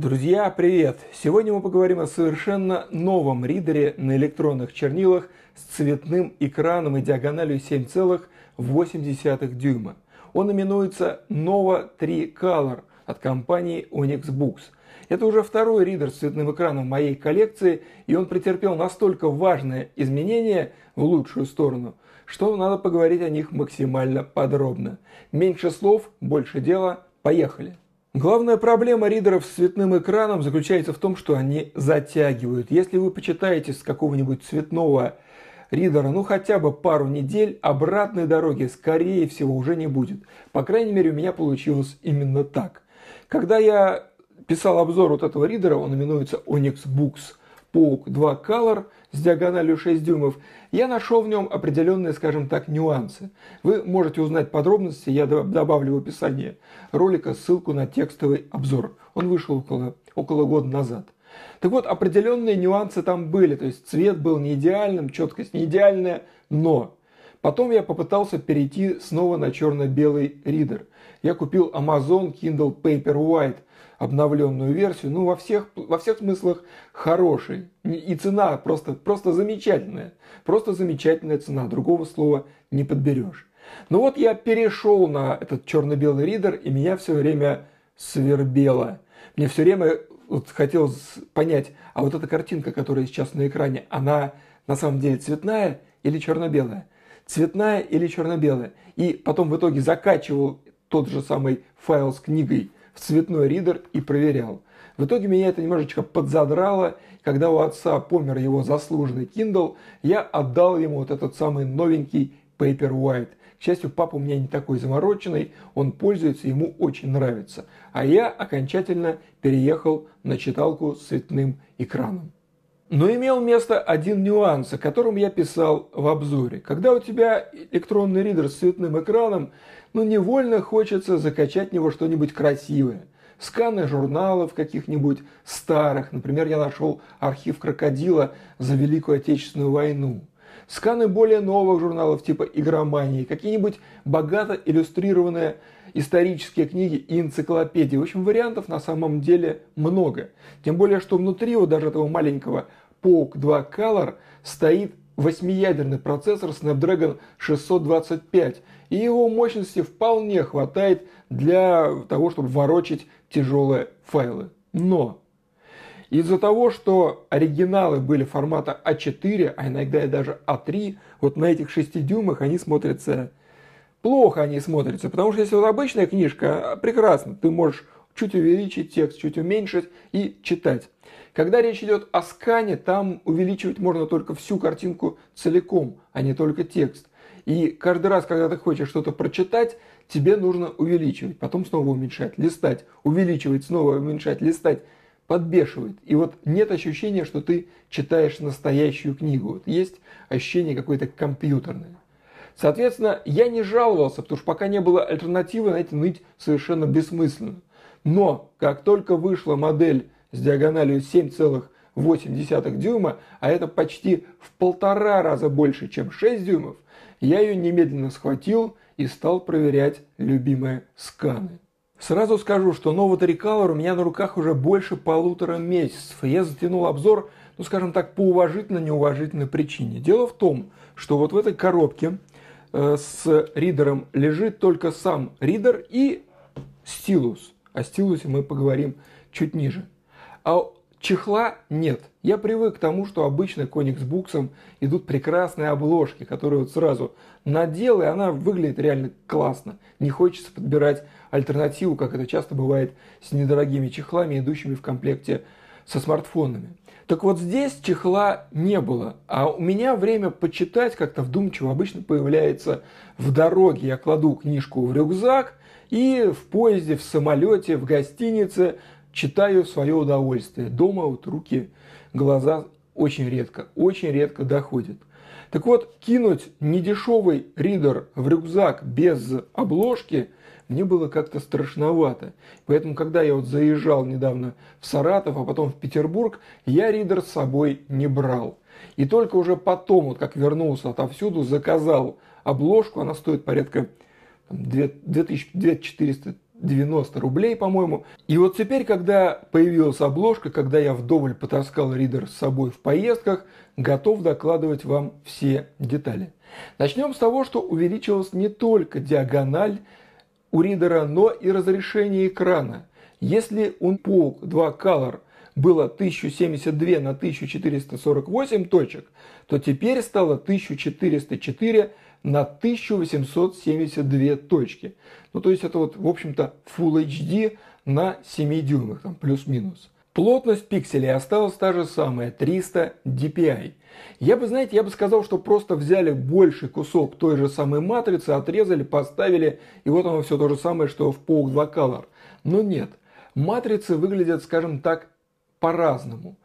Друзья, привет! Сегодня мы поговорим о совершенно новом ридере на электронных чернилах с цветным экраном и диагональю 7,8 дюйма. Он именуется Nova 3 Color от компании Onyx Books. Это уже второй ридер с цветным экраном в моей коллекции, и он претерпел настолько важное изменение в лучшую сторону, что надо поговорить о них максимально подробно. Меньше слов, больше дела. Поехали! Главная проблема ридеров с цветным экраном заключается в том, что они затягивают. Если вы почитаете с какого-нибудь цветного ридера, ну хотя бы пару недель, обратной дороги, скорее всего, уже не будет. По крайней мере, у меня получилось именно так. Когда я писал обзор вот этого ридера, он именуется Onyx Books Poke 2 Color – с диагональю 6 дюймов, я нашел в нем определенные, скажем так, нюансы. Вы можете узнать подробности, я добавлю в описание ролика ссылку на текстовый обзор. Он вышел около, около года назад. Так вот, определенные нюансы там были, то есть цвет был не идеальным, четкость не идеальная, но потом я попытался перейти снова на черно-белый ридер. Я купил Amazon Kindle Paperwhite – обновленную версию, ну, во всех, во всех смыслах хороший. И цена просто, просто замечательная. Просто замечательная цена. Другого слова не подберешь. Ну вот я перешел на этот черно-белый ридер, и меня все время свербело. Мне все время вот хотелось понять, а вот эта картинка, которая сейчас на экране, она на самом деле цветная или черно-белая? Цветная или черно-белая? И потом в итоге закачивал тот же самый файл с книгой в цветной ридер и проверял. В итоге меня это немножечко подзадрало. Когда у отца помер его заслуженный Kindle, я отдал ему вот этот самый новенький Paperwhite. К счастью, папа у меня не такой замороченный, он пользуется, ему очень нравится. А я окончательно переехал на читалку с цветным экраном. Но имел место один нюанс, о котором я писал в обзоре. Когда у тебя электронный ридер с цветным экраном, но невольно хочется закачать в него что-нибудь красивое. Сканы журналов каких-нибудь старых, например, я нашел архив крокодила за Великую Отечественную войну. Сканы более новых журналов типа «Игромании», какие-нибудь богато иллюстрированные исторические книги и энциклопедии. В общем, вариантов на самом деле много. Тем более, что внутри вот даже этого маленького POC 2 Color стоит восьмиядерный процессор Snapdragon 625, и его мощности вполне хватает для того, чтобы ворочить тяжелые файлы. Но из-за того, что оригиналы были формата А4, а иногда и даже А3, вот на этих 6 дюймах они смотрятся плохо они смотрятся, потому что если вот обычная книжка, прекрасно, ты можешь чуть увеличить текст, чуть уменьшить и читать. Когда речь идет о скане, там увеличивать можно только всю картинку целиком, а не только текст. И каждый раз, когда ты хочешь что-то прочитать, тебе нужно увеличивать, потом снова уменьшать, листать, увеличивать, снова уменьшать, листать. Подбешивает. И вот нет ощущения, что ты читаешь настоящую книгу. Вот есть ощущение какое-то компьютерное. Соответственно, я не жаловался, потому что пока не было альтернативы, на эти ныть совершенно бессмысленно. Но как только вышла модель с диагональю 7,8 дюйма, а это почти в полтора раза больше, чем 6 дюймов, я ее немедленно схватил и стал проверять любимые сканы. Сразу скажу, что Nova Tricolor у меня на руках уже больше полутора месяцев. я затянул обзор, ну скажем так, по уважительно-неуважительной причине. Дело в том, что вот в этой коробке с ридером лежит только сам ридер и стилус. О стилусе мы поговорим чуть ниже. А чехла нет. Я привык к тому, что обычно к Onyx идут прекрасные обложки, которые вот сразу надел, и она выглядит реально классно. Не хочется подбирать альтернативу, как это часто бывает с недорогими чехлами, идущими в комплекте со смартфонами. Так вот здесь чехла не было, а у меня время почитать как-то вдумчиво обычно появляется в дороге. Я кладу книжку в рюкзак и в поезде, в самолете, в гостинице читаю свое удовольствие. Дома вот руки, глаза очень редко, очень редко доходят. Так вот, кинуть недешевый ридер в рюкзак без обложки мне было как-то страшновато. Поэтому, когда я вот заезжал недавно в Саратов, а потом в Петербург, я ридер с собой не брал. И только уже потом, вот как вернулся отовсюду, заказал обложку, она стоит порядка 2400 90 рублей, по-моему. И вот теперь, когда появилась обложка, когда я вдоволь потаскал ридер с собой в поездках, готов докладывать вам все детали. Начнем с того, что увеличилась не только диагональ у ридера, но и разрешение экрана. Если Unpoke 2 Color было 1072 на 1448 точек, то теперь стало 1404 на 1872 точки. Ну, то есть это вот, в общем-то, Full HD на 7 дюймах, там плюс-минус. Плотность пикселей осталась та же самая, 300 dpi. Я бы, знаете, я бы сказал, что просто взяли больший кусок той же самой матрицы, отрезали, поставили, и вот оно все то же самое, что в Poke 2 Color. Но нет, матрицы выглядят, скажем так, по-разному.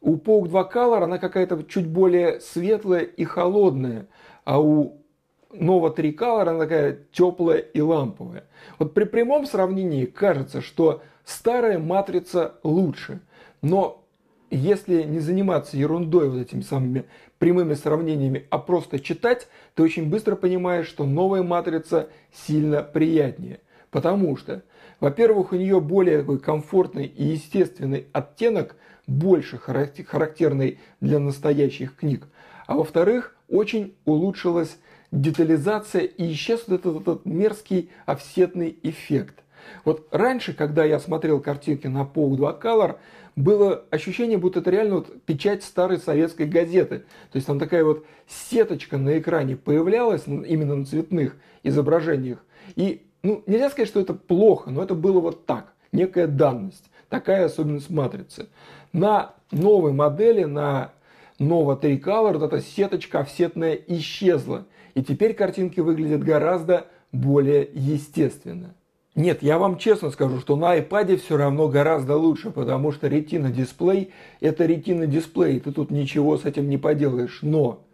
У Poke 2 Color она какая-то чуть более светлая и холодная, а у Nova 3 Color она такая теплая и ламповая. Вот при прямом сравнении кажется, что старая матрица лучше, но если не заниматься ерундой вот этими самыми прямыми сравнениями, а просто читать, ты очень быстро понимаешь, что новая матрица сильно приятнее. Потому что, во-первых, у нее более такой комфортный и естественный оттенок, больше характерный для настоящих книг. А во-вторых, очень улучшилась детализация и исчез вот этот, этот мерзкий офсетный эффект. Вот раньше, когда я смотрел картинки на Pau 2 Color, было ощущение, будто это реально вот печать старой советской газеты. То есть там такая вот сеточка на экране появлялась именно на цветных изображениях. И ну, нельзя сказать, что это плохо, но это было вот так, некая данность, такая особенность матрицы. На новой модели, на Nova 3 Color, вот эта сеточка офсетная исчезла. И теперь картинки выглядят гораздо более естественно. Нет, я вам честно скажу, что на iPad все равно гораздо лучше, потому что Retina дисплей это Retina дисплей, ты тут ничего с этим не поделаешь. Но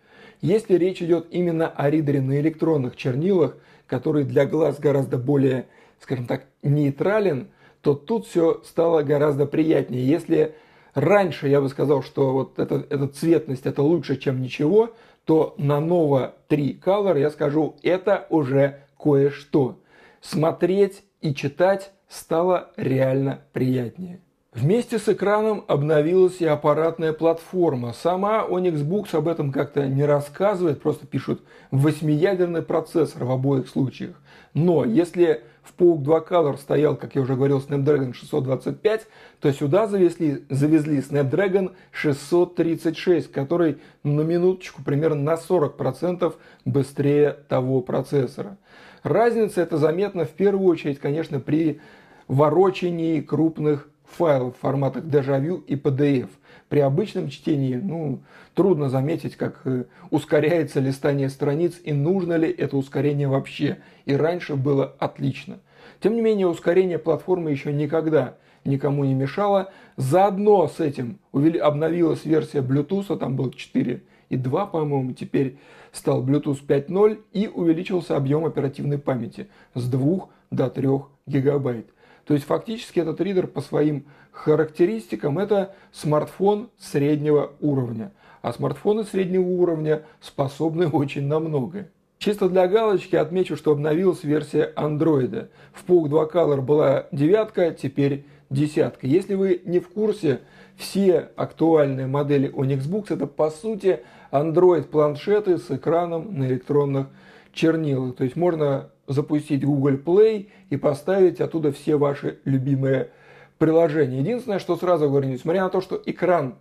если речь идет именно о ридере на электронных чернилах, который для глаз гораздо более, скажем так, нейтрален, то тут все стало гораздо приятнее. Если раньше я бы сказал, что вот эта, эта цветность это лучше, чем ничего, то на Nova 3 Color я скажу, это уже кое-что. Смотреть и читать стало реально приятнее. Вместе с экраном обновилась и аппаратная платформа. Сама Onyx Books об этом как-то не рассказывает, просто пишут восьмиядерный процессор в обоих случаях. Но если в Poke 2 Color стоял, как я уже говорил, Snapdragon 625, то сюда завезли, завезли Snapdragon 636, который на минуточку примерно на 40% быстрее того процессора. Разница это заметна в первую очередь, конечно, при ворочении крупных файлов в форматах Dejaview и PDF. При обычном чтении ну, трудно заметить, как э, ускоряется листание страниц и нужно ли это ускорение вообще. И раньше было отлично. Тем не менее, ускорение платформы еще никогда никому не мешало. Заодно с этим обновилась версия Bluetooth, там был 4 и 2, по-моему, теперь стал Bluetooth 5.0 и увеличился объем оперативной памяти с 2 до 3 гигабайт. То есть фактически этот ридер по своим характеристикам это смартфон среднего уровня. А смартфоны среднего уровня способны очень на многое. Чисто для галочки отмечу, что обновилась версия Android. В Poco 2 Color была девятка, теперь десятка. Если вы не в курсе, все актуальные модели Onyx Books это по сути Android планшеты с экраном на электронных чернилах. То есть можно запустить Google Play и поставить оттуда все ваши любимые приложения. Единственное, что сразу говорю, несмотря на то, что экран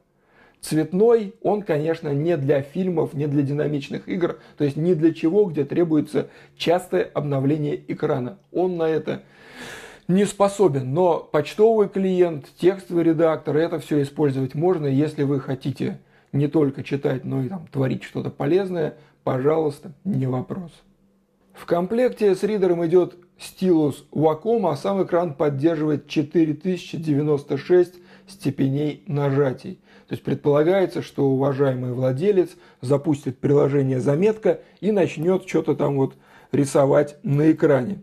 цветной, он, конечно, не для фильмов, не для динамичных игр, то есть ни для чего, где требуется частое обновление экрана. Он на это не способен, но почтовый клиент, текстовый редактор, это все использовать можно, если вы хотите не только читать, но и там, творить что-то полезное, пожалуйста, не вопрос. В комплекте с ридером идет стилус Wacom, а сам экран поддерживает 4096 степеней нажатий. То есть предполагается, что уважаемый владелец запустит приложение «Заметка» и начнет что-то там вот рисовать на экране.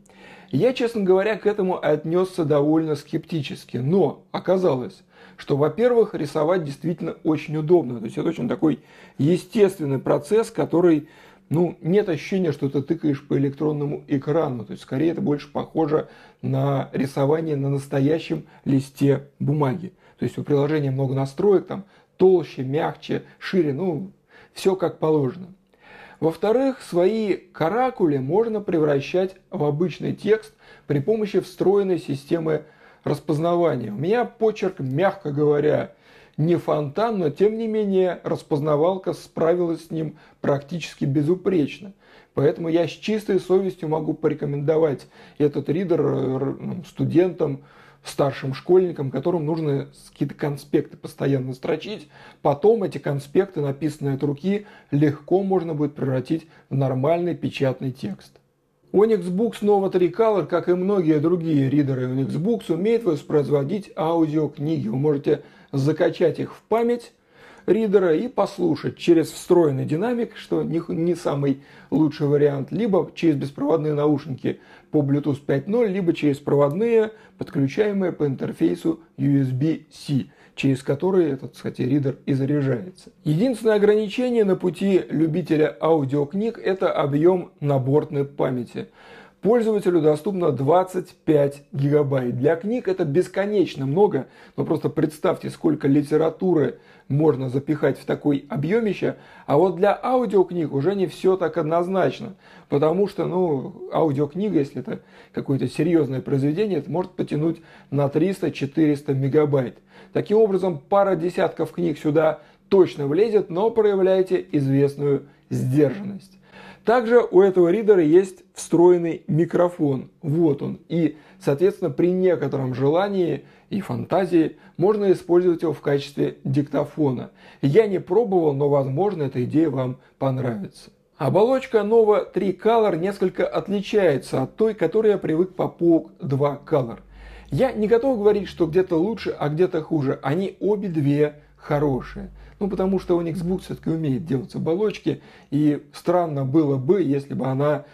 Я, честно говоря, к этому отнесся довольно скептически, но оказалось, что, во-первых, рисовать действительно очень удобно. То есть это очень такой естественный процесс, который ну, нет ощущения, что ты тыкаешь по электронному экрану. То есть, скорее, это больше похоже на рисование на настоящем листе бумаги. То есть, у приложения много настроек, там, толще, мягче, шире, ну, все как положено. Во-вторых, свои каракули можно превращать в обычный текст при помощи встроенной системы распознавания. У меня почерк, мягко говоря, не фонтан, но тем не менее распознавалка справилась с ним практически безупречно. Поэтому я с чистой совестью могу порекомендовать этот ридер э, студентам, старшим школьникам, которым нужно какие-то конспекты постоянно строчить. Потом эти конспекты, написанные от руки, легко можно будет превратить в нормальный печатный текст. Onyx Books Nova Tricolor, как и многие другие ридеры Onyx Books, умеет воспроизводить аудиокниги. Вы можете закачать их в память ридера и послушать через встроенный динамик, что не, не самый лучший вариант, либо через беспроводные наушники по Bluetooth 5.0, либо через проводные, подключаемые по интерфейсу USB-C через которые этот, кстати, ридер и заряжается. Единственное ограничение на пути любителя аудиокниг – это объем наборной памяти. Пользователю доступно 25 гигабайт. Для книг это бесконечно много, но просто представьте, сколько литературы можно запихать в такой объемище, а вот для аудиокниг уже не все так однозначно, потому что, ну, аудиокнига, если это какое-то серьезное произведение, это может потянуть на 300-400 мегабайт. Таким образом, пара десятков книг сюда точно влезет, но проявляйте известную сдержанность. Также у этого ридера есть встроенный микрофон. Вот он. И, соответственно, при некотором желании и фантазии можно использовать его в качестве диктофона. Я не пробовал, но, возможно, эта идея вам понравится. Оболочка Nova 3 Color несколько отличается от той, которой я привык по POC 2 Color. Я не готов говорить, что где-то лучше, а где-то хуже. Они обе две хорошие. Ну, потому что у Xbox все-таки умеет делать оболочки, и странно было бы, если бы она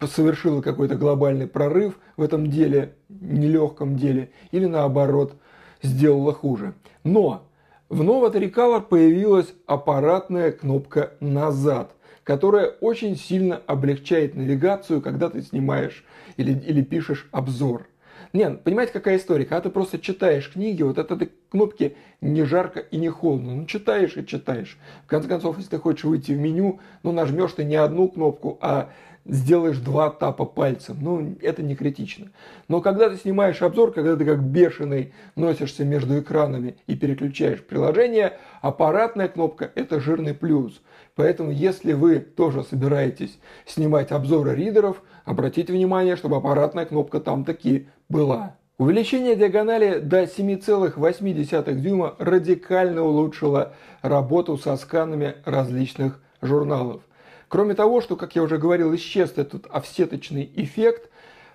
совершила какой-то глобальный прорыв в этом деле, нелегком деле, или наоборот, сделала хуже. Но в Nova Tricolor появилась аппаратная кнопка «Назад», которая очень сильно облегчает навигацию, когда ты снимаешь или, или пишешь обзор – нет, понимаете, какая история? Когда ты просто читаешь книги, вот от этой кнопки не жарко и не холодно. Ну, читаешь и читаешь. В конце концов, если ты хочешь выйти в меню, ну, нажмешь ты не одну кнопку, а сделаешь два тапа пальцем. Ну, это не критично. Но когда ты снимаешь обзор, когда ты как бешеный носишься между экранами и переключаешь приложение, аппаратная кнопка – это жирный плюс. Поэтому, если вы тоже собираетесь снимать обзоры ридеров, обратите внимание, чтобы аппаратная кнопка там таки была. Увеличение диагонали до 7,8 дюйма радикально улучшило работу со сканами различных журналов. Кроме того, что, как я уже говорил, исчез этот офсеточный эффект,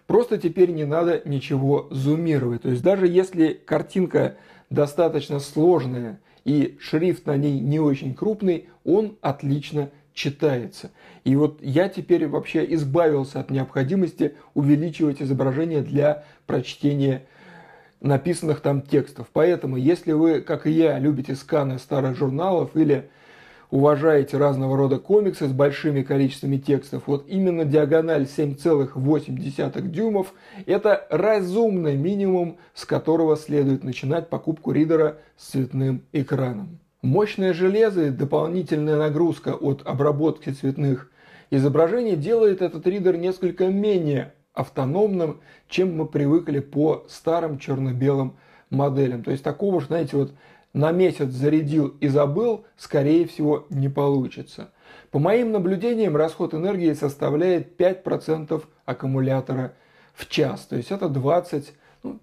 просто теперь не надо ничего зумировать. То есть даже если картинка достаточно сложная и шрифт на ней не очень крупный, он отлично читается. И вот я теперь вообще избавился от необходимости увеличивать изображение для прочтения написанных там текстов. Поэтому, если вы, как и я, любите сканы старых журналов или уважаете разного рода комиксы с большими количествами текстов, вот именно диагональ 7,8 дюймов – это разумный минимум, с которого следует начинать покупку ридера с цветным экраном. Мощное железо и дополнительная нагрузка от обработки цветных изображений делает этот ридер несколько менее автономным, чем мы привыкли по старым черно-белым моделям. То есть такого, знаете, вот на месяц зарядил и забыл, скорее всего, не получится. По моим наблюдениям, расход энергии составляет 5% аккумулятора в час. То есть это 20-25 ну,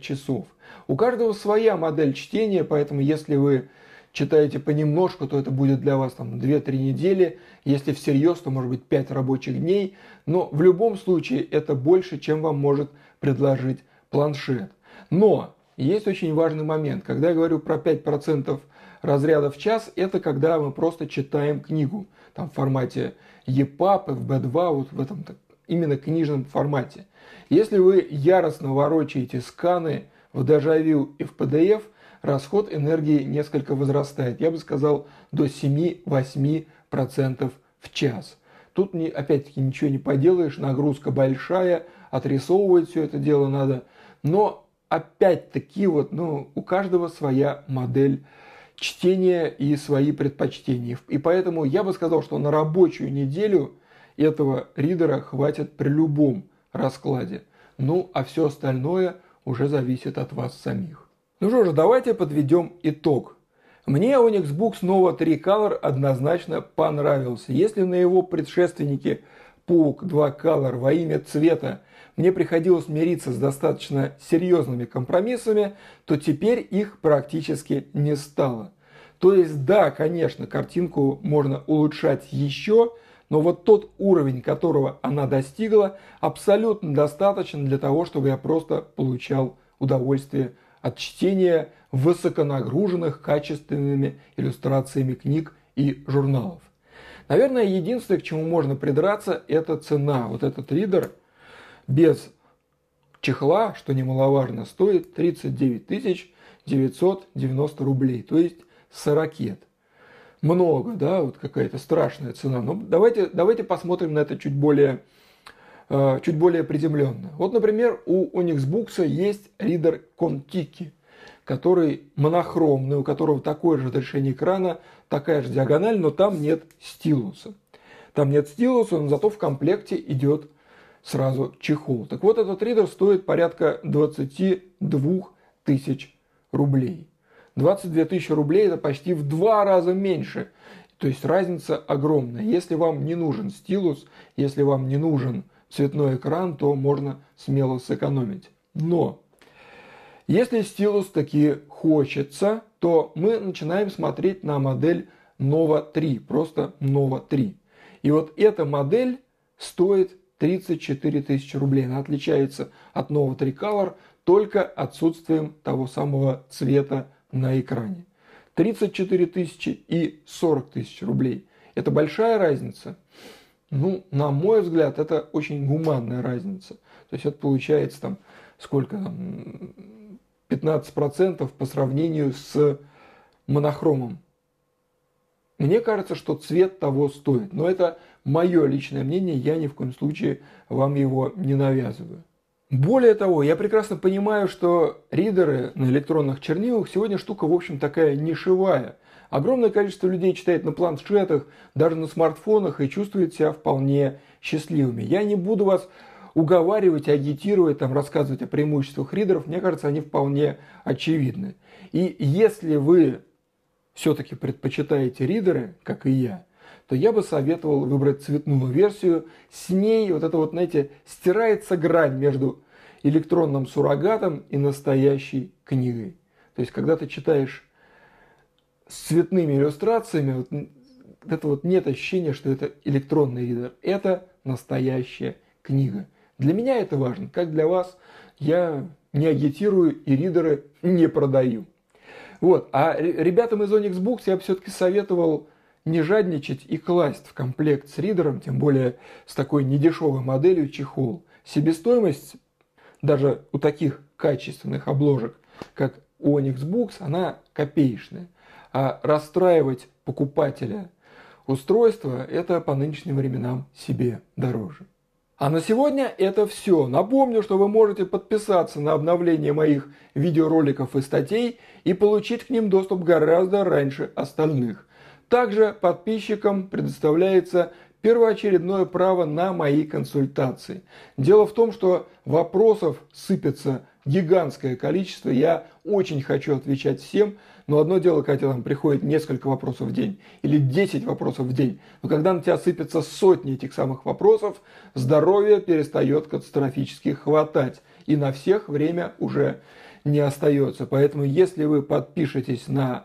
часов. У каждого своя модель чтения, поэтому если вы читаете понемножку, то это будет для вас там 2-3 недели. Если всерьез, то может быть 5 рабочих дней. Но в любом случае это больше, чем вам может предложить планшет. Но есть очень важный момент. Когда я говорю про 5% разряда в час, это когда мы просто читаем книгу. Там в формате EPUB, FB2, вот в этом именно книжном формате. Если вы яростно ворочаете сканы в Дежавю и в PDF, расход энергии несколько возрастает. Я бы сказал до 7-8% в час. Тут не, опять-таки ничего не поделаешь, нагрузка большая, отрисовывать все это дело надо. Но опять-таки вот, ну, у каждого своя модель чтения и свои предпочтения. И поэтому я бы сказал, что на рабочую неделю этого ридера хватит при любом раскладе. Ну, а все остальное уже зависит от вас самих. Ну что же, давайте подведем итог. Мне Onyx Books Nova 3 Color однозначно понравился. Если на его предшественнике Паук 2 Color во имя цвета мне приходилось мириться с достаточно серьезными компромиссами, то теперь их практически не стало. То есть, да, конечно, картинку можно улучшать еще, но вот тот уровень, которого она достигла, абсолютно достаточен для того, чтобы я просто получал удовольствие от чтения высоконагруженных качественными иллюстрациями книг и журналов. Наверное, единственное, к чему можно придраться, это цена. Вот этот ридер без чехла, что немаловажно, стоит 39 990 рублей, то есть 40 много, да, вот какая-то страшная цена. Но давайте, давайте посмотрим на это чуть более, э, чуть более приземленно. Вот, например, у Onyx Books есть ридер Contiki, который монохромный, у которого такое же разрешение экрана, такая же диагональ, но там нет стилуса. Там нет стилуса, но зато в комплекте идет сразу чехол. Так вот, этот ридер стоит порядка 22 тысяч рублей. 22 тысячи рублей это почти в два раза меньше. То есть разница огромная. Если вам не нужен стилус, если вам не нужен цветной экран, то можно смело сэкономить. Но если стилус таки хочется, то мы начинаем смотреть на модель Nova 3, просто Nova 3. И вот эта модель стоит 34 тысячи рублей. Она отличается от Nova 3 Color только отсутствием того самого цвета на экране. 34 тысячи и 40 тысяч рублей. Это большая разница? Ну, на мой взгляд, это очень гуманная разница. То есть это получается там сколько там, 15% по сравнению с монохромом. Мне кажется, что цвет того стоит. Но это мое личное мнение, я ни в коем случае вам его не навязываю. Более того, я прекрасно понимаю, что ридеры на электронных чернилах сегодня штука, в общем, такая нишевая. Огромное количество людей читает на планшетах, даже на смартфонах и чувствует себя вполне счастливыми. Я не буду вас уговаривать, агитировать, там, рассказывать о преимуществах ридеров. Мне кажется, они вполне очевидны. И если вы все-таки предпочитаете ридеры, как и я, то я бы советовал выбрать цветную версию. С ней вот это вот, знаете, стирается грань между электронным суррогатом и настоящей книгой. То есть, когда ты читаешь с цветными иллюстрациями, вот, это вот нет ощущения, что это электронный ридер. Это настоящая книга. Для меня это важно, как для вас. Я не агитирую и ридеры не продаю. Вот. А ребятам из Onyx Books я бы все-таки советовал не жадничать и класть в комплект с ридером, тем более с такой недешевой моделью чехол. Себестоимость даже у таких качественных обложек, как у Onyx Books, она копеечная. А расстраивать покупателя устройства – это по нынешним временам себе дороже. А на сегодня это все. Напомню, что вы можете подписаться на обновление моих видеороликов и статей и получить к ним доступ гораздо раньше остальных. Также подписчикам предоставляется первоочередное право на мои консультации. Дело в том, что вопросов сыпется гигантское количество. Я очень хочу отвечать всем, но одно дело, когда там приходит несколько вопросов в день или 10 вопросов в день. Но когда на тебя сыпется сотни этих самых вопросов, здоровье перестает катастрофически хватать. И на всех время уже не остается. Поэтому если вы подпишетесь на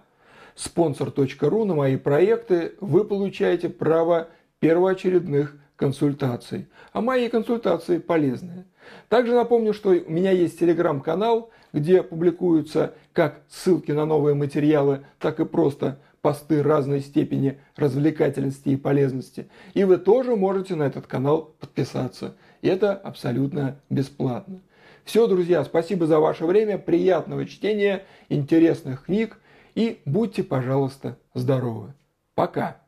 sponsor.ru на мои проекты, вы получаете право первоочередных консультаций. А мои консультации полезные. Также напомню, что у меня есть телеграм-канал, где публикуются как ссылки на новые материалы, так и просто посты разной степени развлекательности и полезности. И вы тоже можете на этот канал подписаться. И это абсолютно бесплатно. Все, друзья, спасибо за ваше время, приятного чтения, интересных книг и будьте, пожалуйста, здоровы. Пока!